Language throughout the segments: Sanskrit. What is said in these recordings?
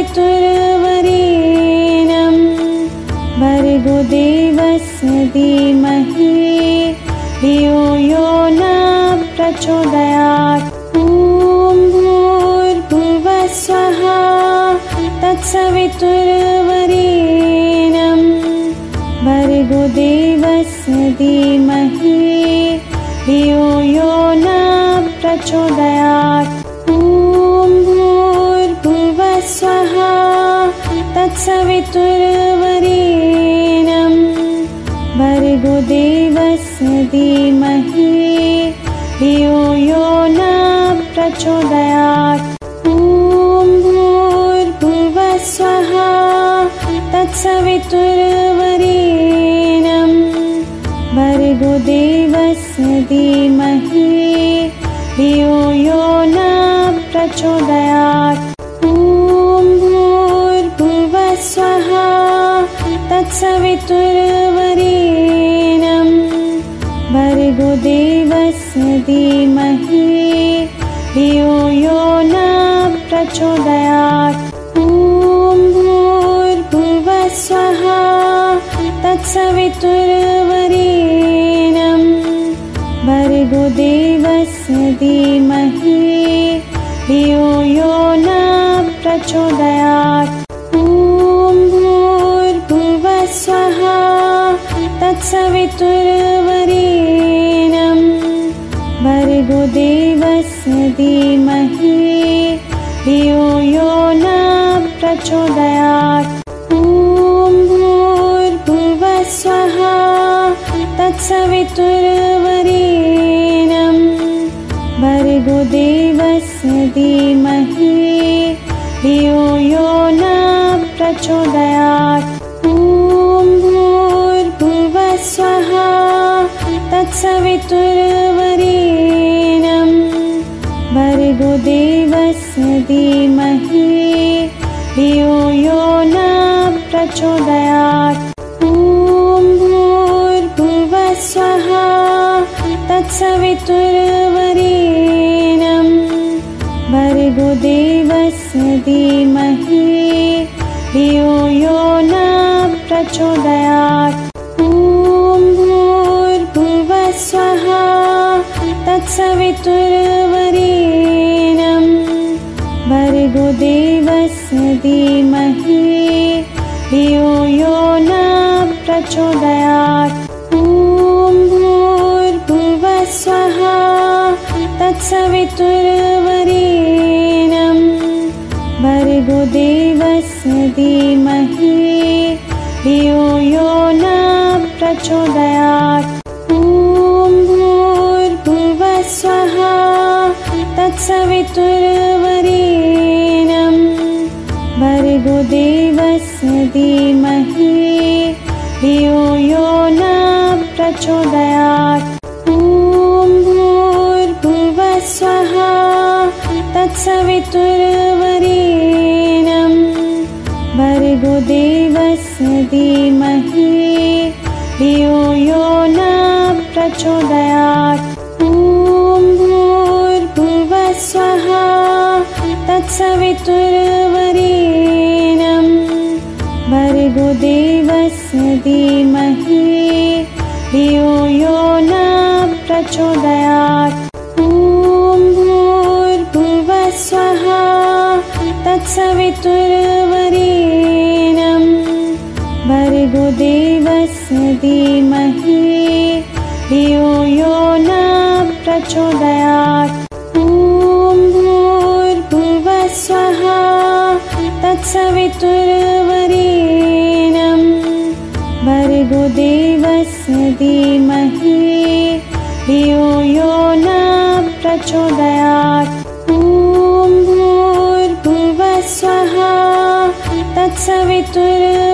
तत्सवितुर्वरेण्यं भर्गो देवस्य धीमहि धियो यो न प्रचोदयात् धीमहि धियो यो न प्रचोदयात् तत्सवितुर्वरेण्यं भर्गो देवस्य धीमहि धियो यो न प्रचोदयात् प्रचोदयात् ॐ भूर्भुवस्वः तत्सवितुर्वरेण्यं। भर्गो देवस्य धीमहि धियो यो न प्रचोदयात्। ॐ भूर्भुवस्वः तत्सवितुर्वरेण्यं। भर्गो देवस्य धीमहि प्रचोदयात् Savitur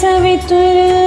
सवितुर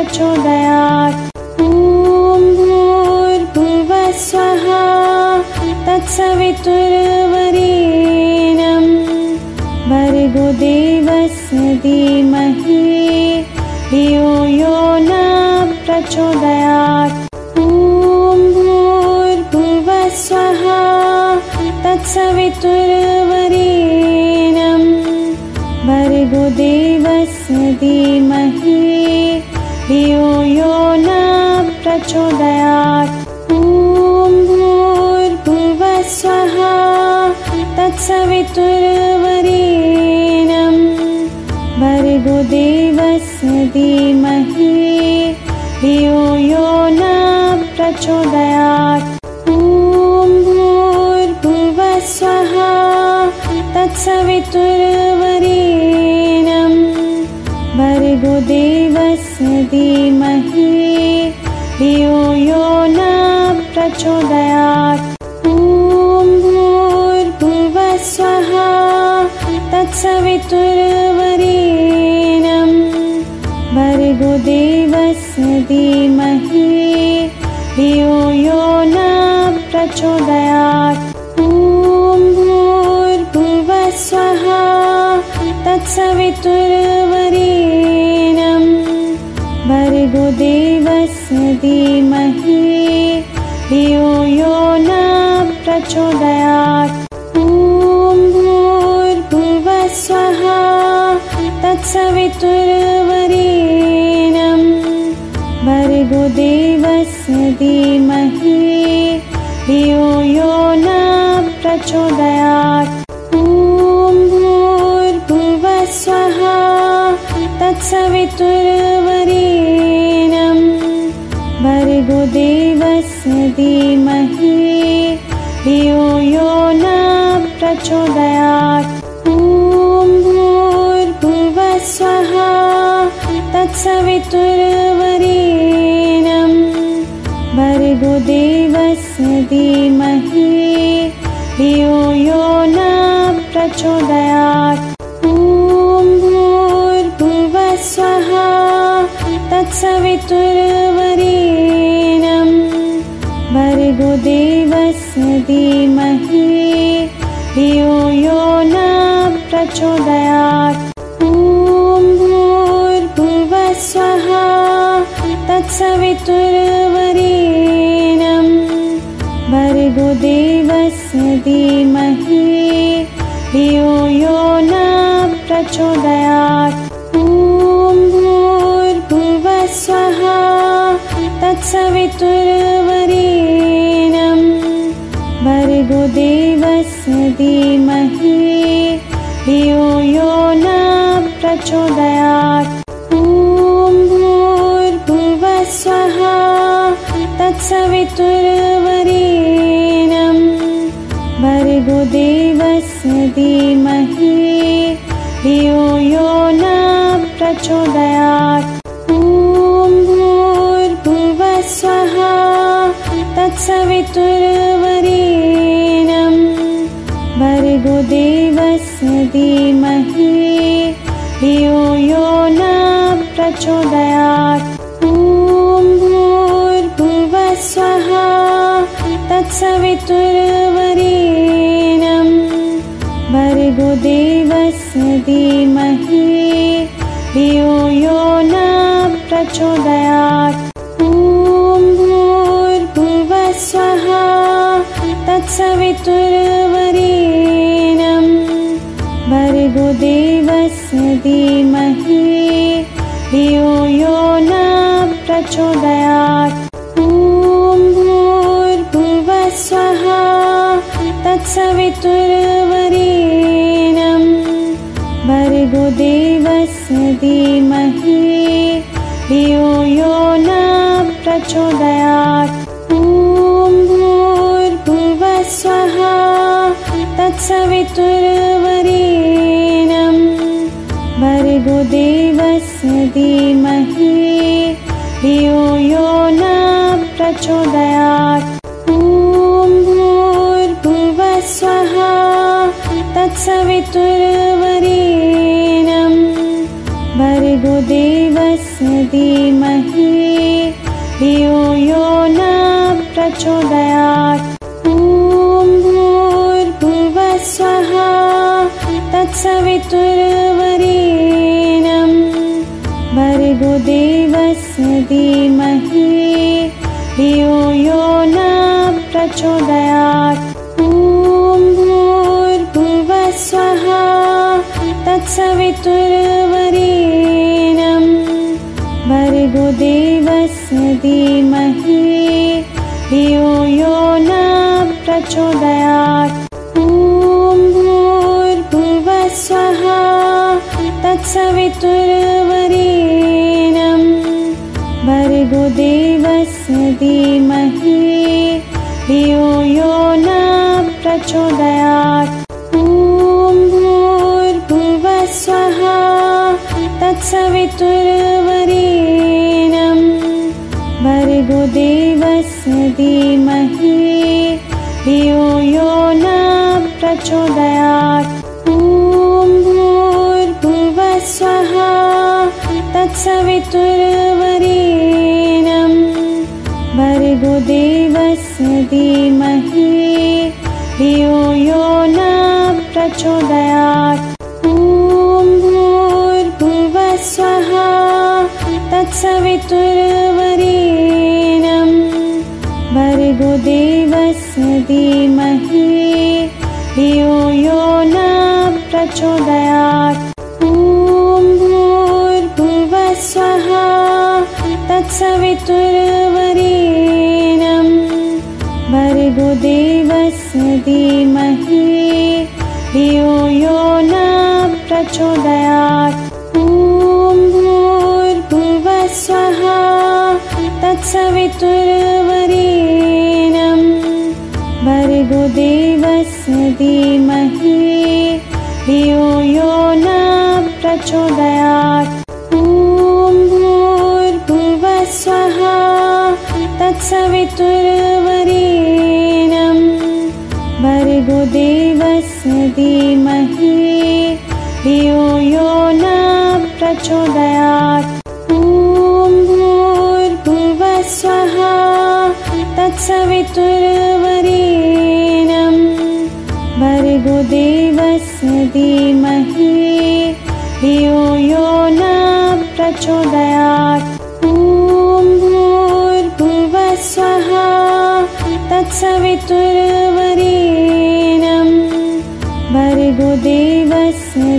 प्रचोदयात्। ॐ भूर्भुवस्वः तत्सवितुर्वरीणम् भर्गुदेवस्य धीमहि धियो यो न प्रचोदयात्। should I? प्रचोदयात्। ॐ भूर्भुवः स्वः तत्सवितुर्व धियो यो न प्रचोदयात्। ॐ भूर्भुव स्वः तत्सवितुर्वरीणं भर्गुदेवस्य धीमहि धियो यो न प्रचोदयात्। চলায় ही यो न गया धीमहि धियो यो न प्रचोदयात्। ऊं भूर्भुवस्वः तत्सवितुर्वरीणं भर्गुदेवस्य धीमहि धियो यो न प्रचोदयात्। प्रचोदयात् ॐ भूर्भुवः स्वः तत्सवि धीमहि धियो यो न प्रचोदयात्।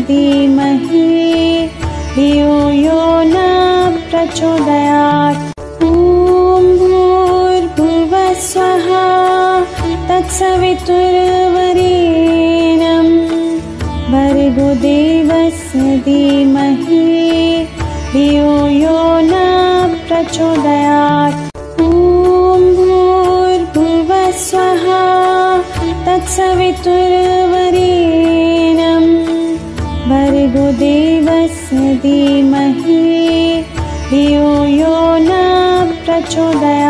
धीमहि धियो यो न प्रचोदया 就来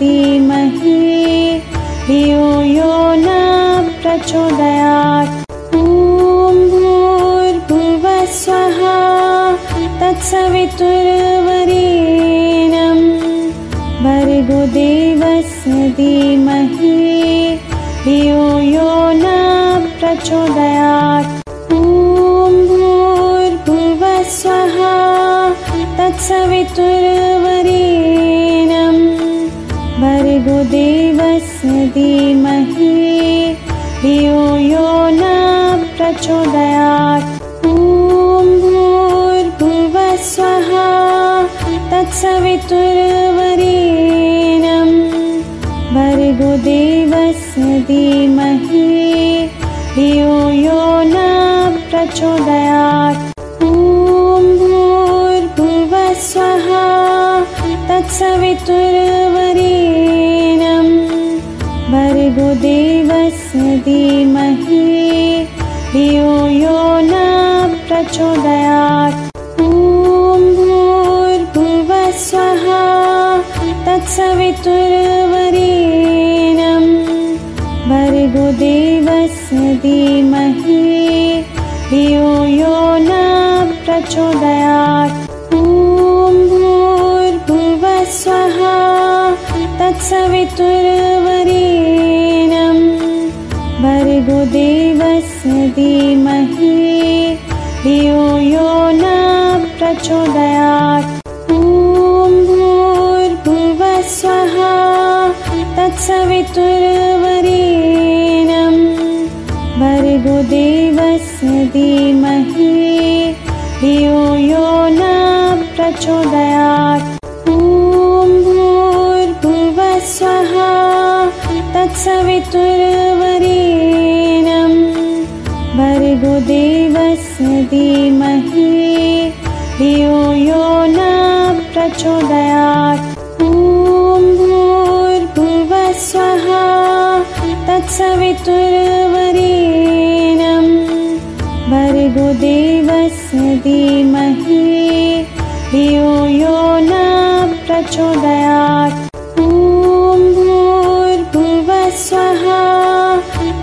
धीमहि धियो यो न प्रचोदयात्। ॐ भूर्भुवः स्वः तत्सवि sabe.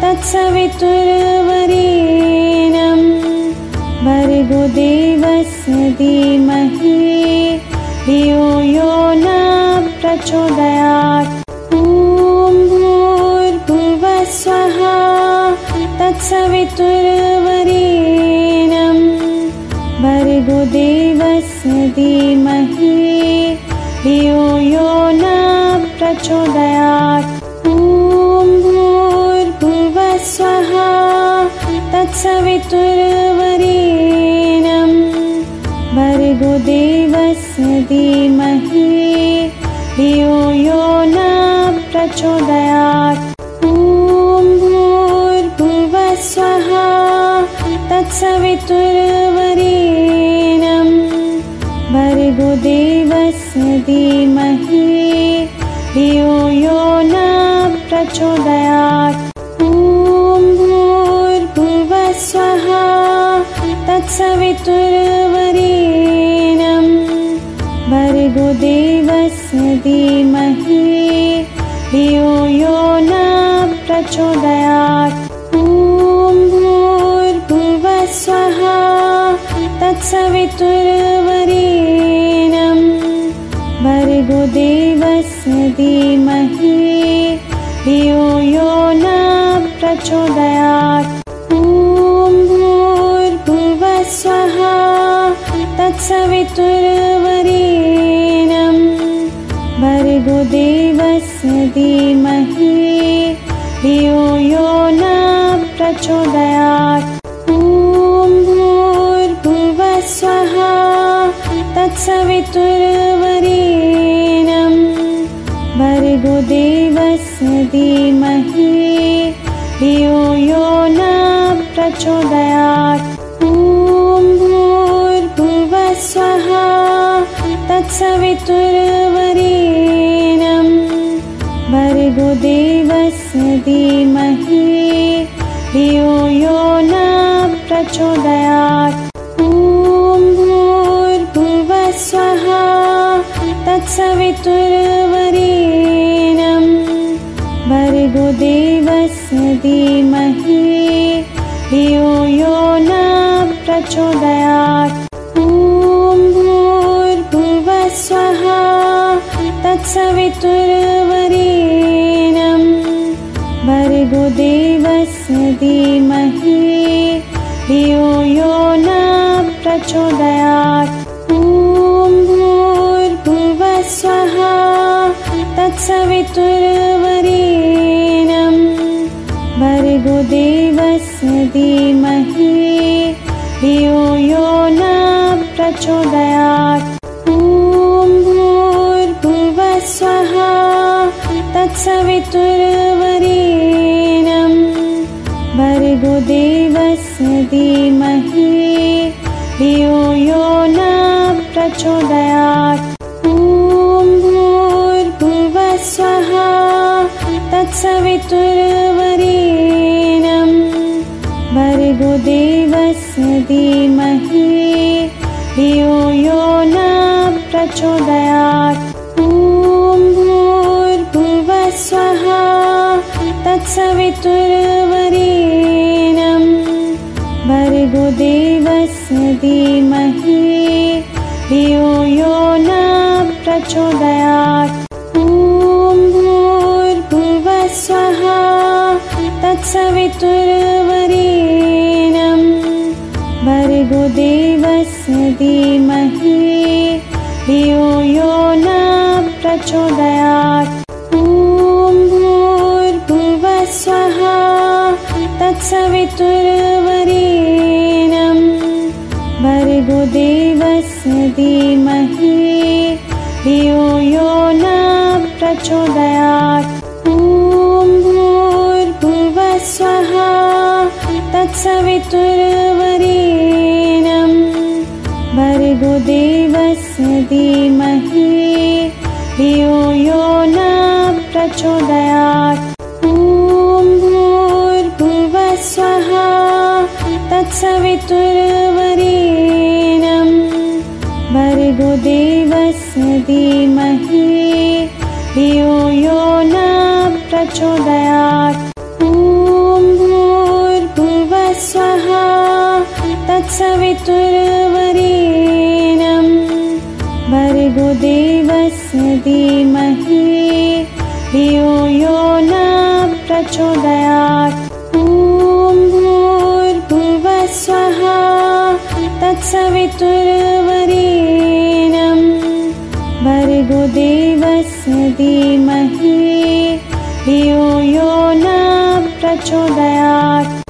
तत्सवितुर्वरीणं भर्गुदेवस्य धीमहि धियो यो न प्रचोदयात्। सवितुर वितुर्वरीणम् भर्गुदेवस्य धीमहि धियो यो न प्रचोदयात्। ऊर्भुव स्वाहा तत्सवितुर्वरीणम् भर्गुदेवस्य धीमहि धियो यो न प्रचोदयात्। me tu प्रचोदयात् ॐ भूर्भुवस्वः तत्सवितुर्वरीणं भर्गुदेवस्य धीमहि धियो यो न प्रचोदयात्।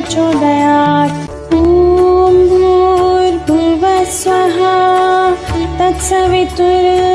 प्रचोदयात् ॐ भूर्भुवः स्वः तत्सवितुर्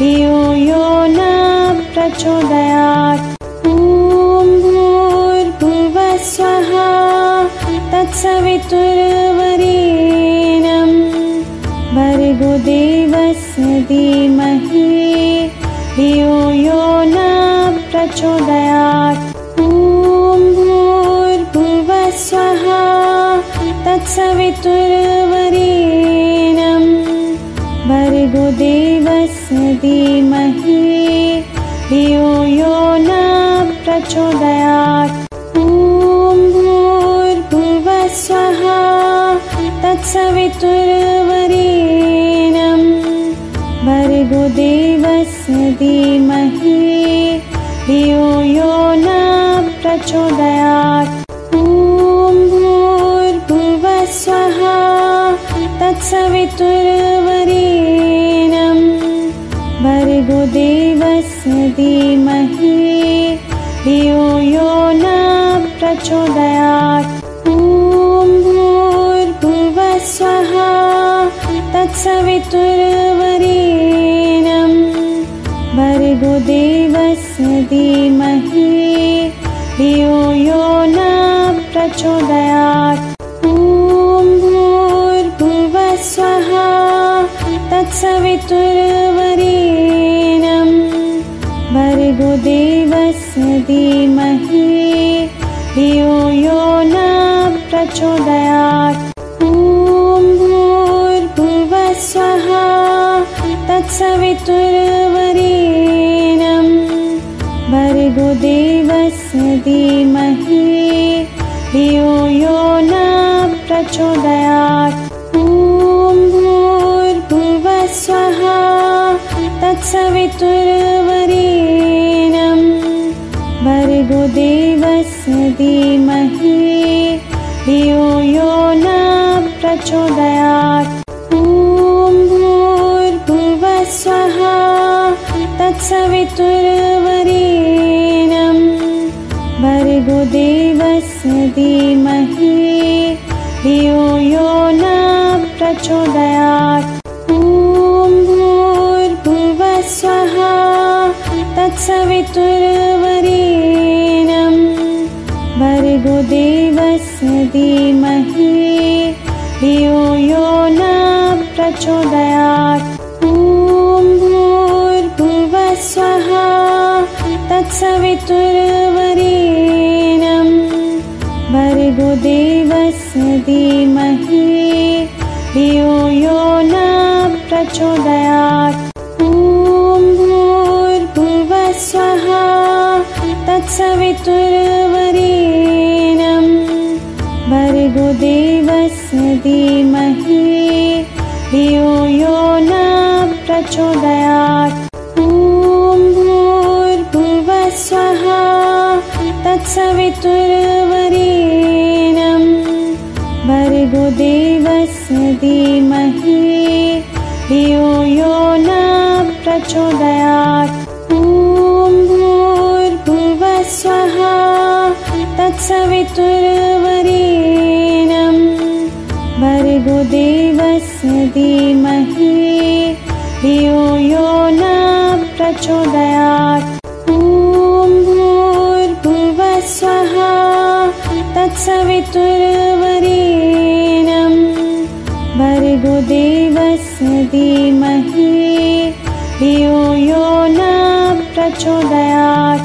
धियो यो न प्रचोदयात्। ऊं भूर्भुवस्वः तत्सवितुर्वरीणं भर्गुदेवस्य धीमहि धियो यो न प्रचोदयात्। प्रचोदयात् हं भूर्भुवस्वाहा तत्सवितुर्वरीणम् भर्गुदेवस्य धीमहि धियो यो न प्रचोदयात् ऊ भूर्भुव स्वाहा तत्सवितुर्वरीनम् भर्गुदेवस्य धीमहि धियो यो न प्रचोदयात्। ॐ भूर्भुवः स्वः तत्सवितुर् धीमहि। भियो न प्रचोदयात्। ऊं भूर्भुवस्वः तत्सवितुर्वरीणम् भर्गुदेवस्य धीमहि। भियो न प्रचोदयात्। apaixonei. प्रचोदयात् हू भूर्भुवस्वः तत्सवितुर्वरीणम् भर्गुदेवस्य धीमहि धियो यो न प्रचोदयात्।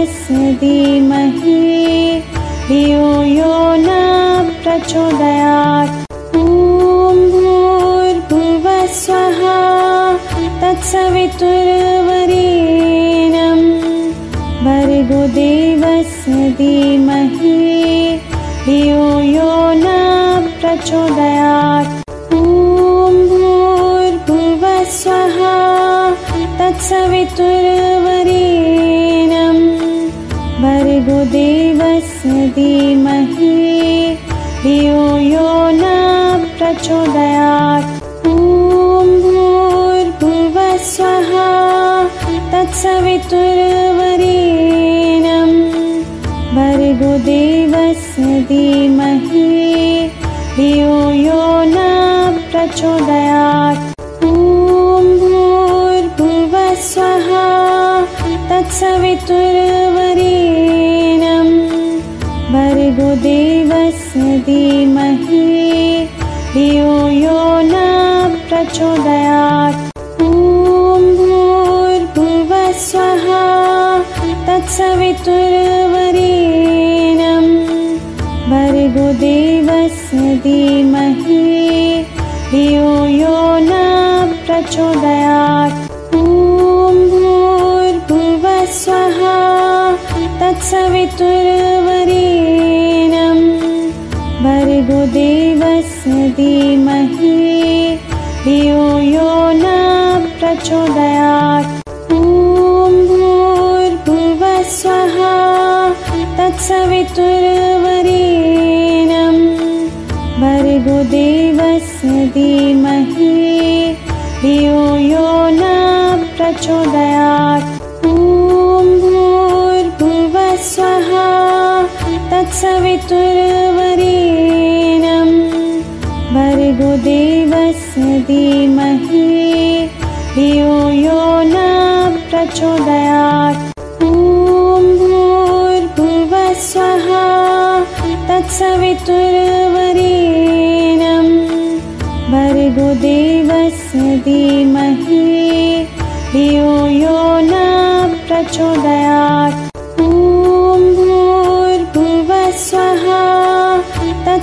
तस्य धीमहि धियो यो न प्रचोदयात्। ಪ್ರಚೋದಯ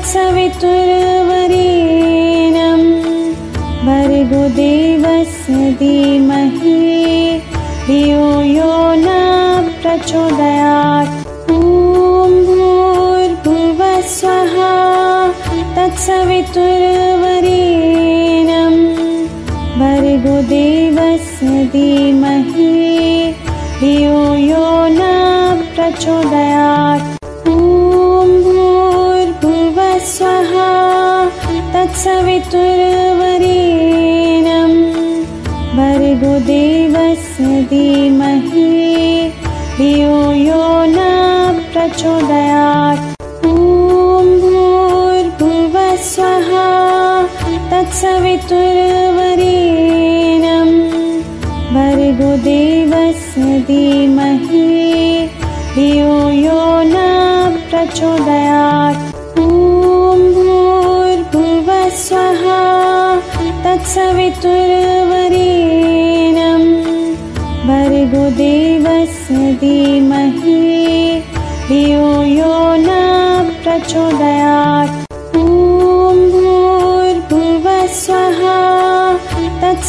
savi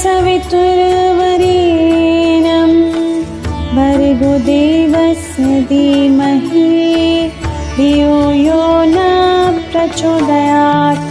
सवितुर्वरीणं भर्गुदेवस्य धीमहि धियो यो न प्रचोदयात्।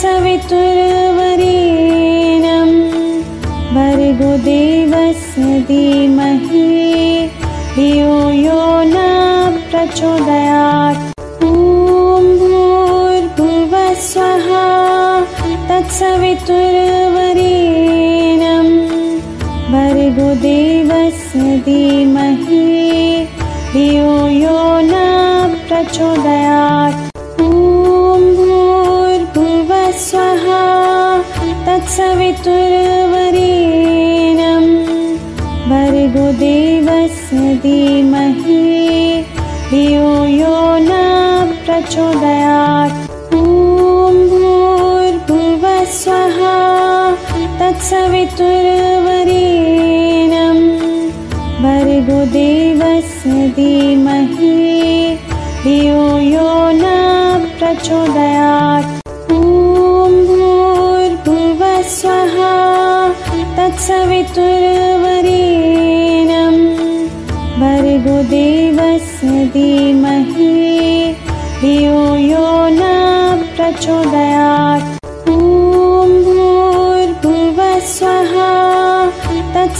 सवितुर्वरीणं भर्गुदेवस्य धीमहि धियो यो न प्रचोद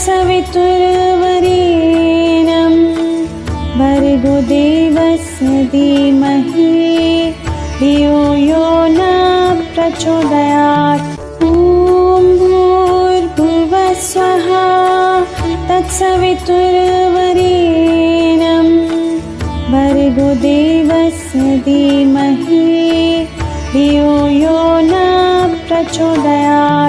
तत्सवितुर्वरेण्यं भर्गो देवस्य धीमहि। धियो यो न प्रचोदयात्। ॐ भूर्भुवः स्वः तत्सवितुर्वरेण्यं भर्गो देवस्य धीमहि। धियो यो न प्रचोदयात्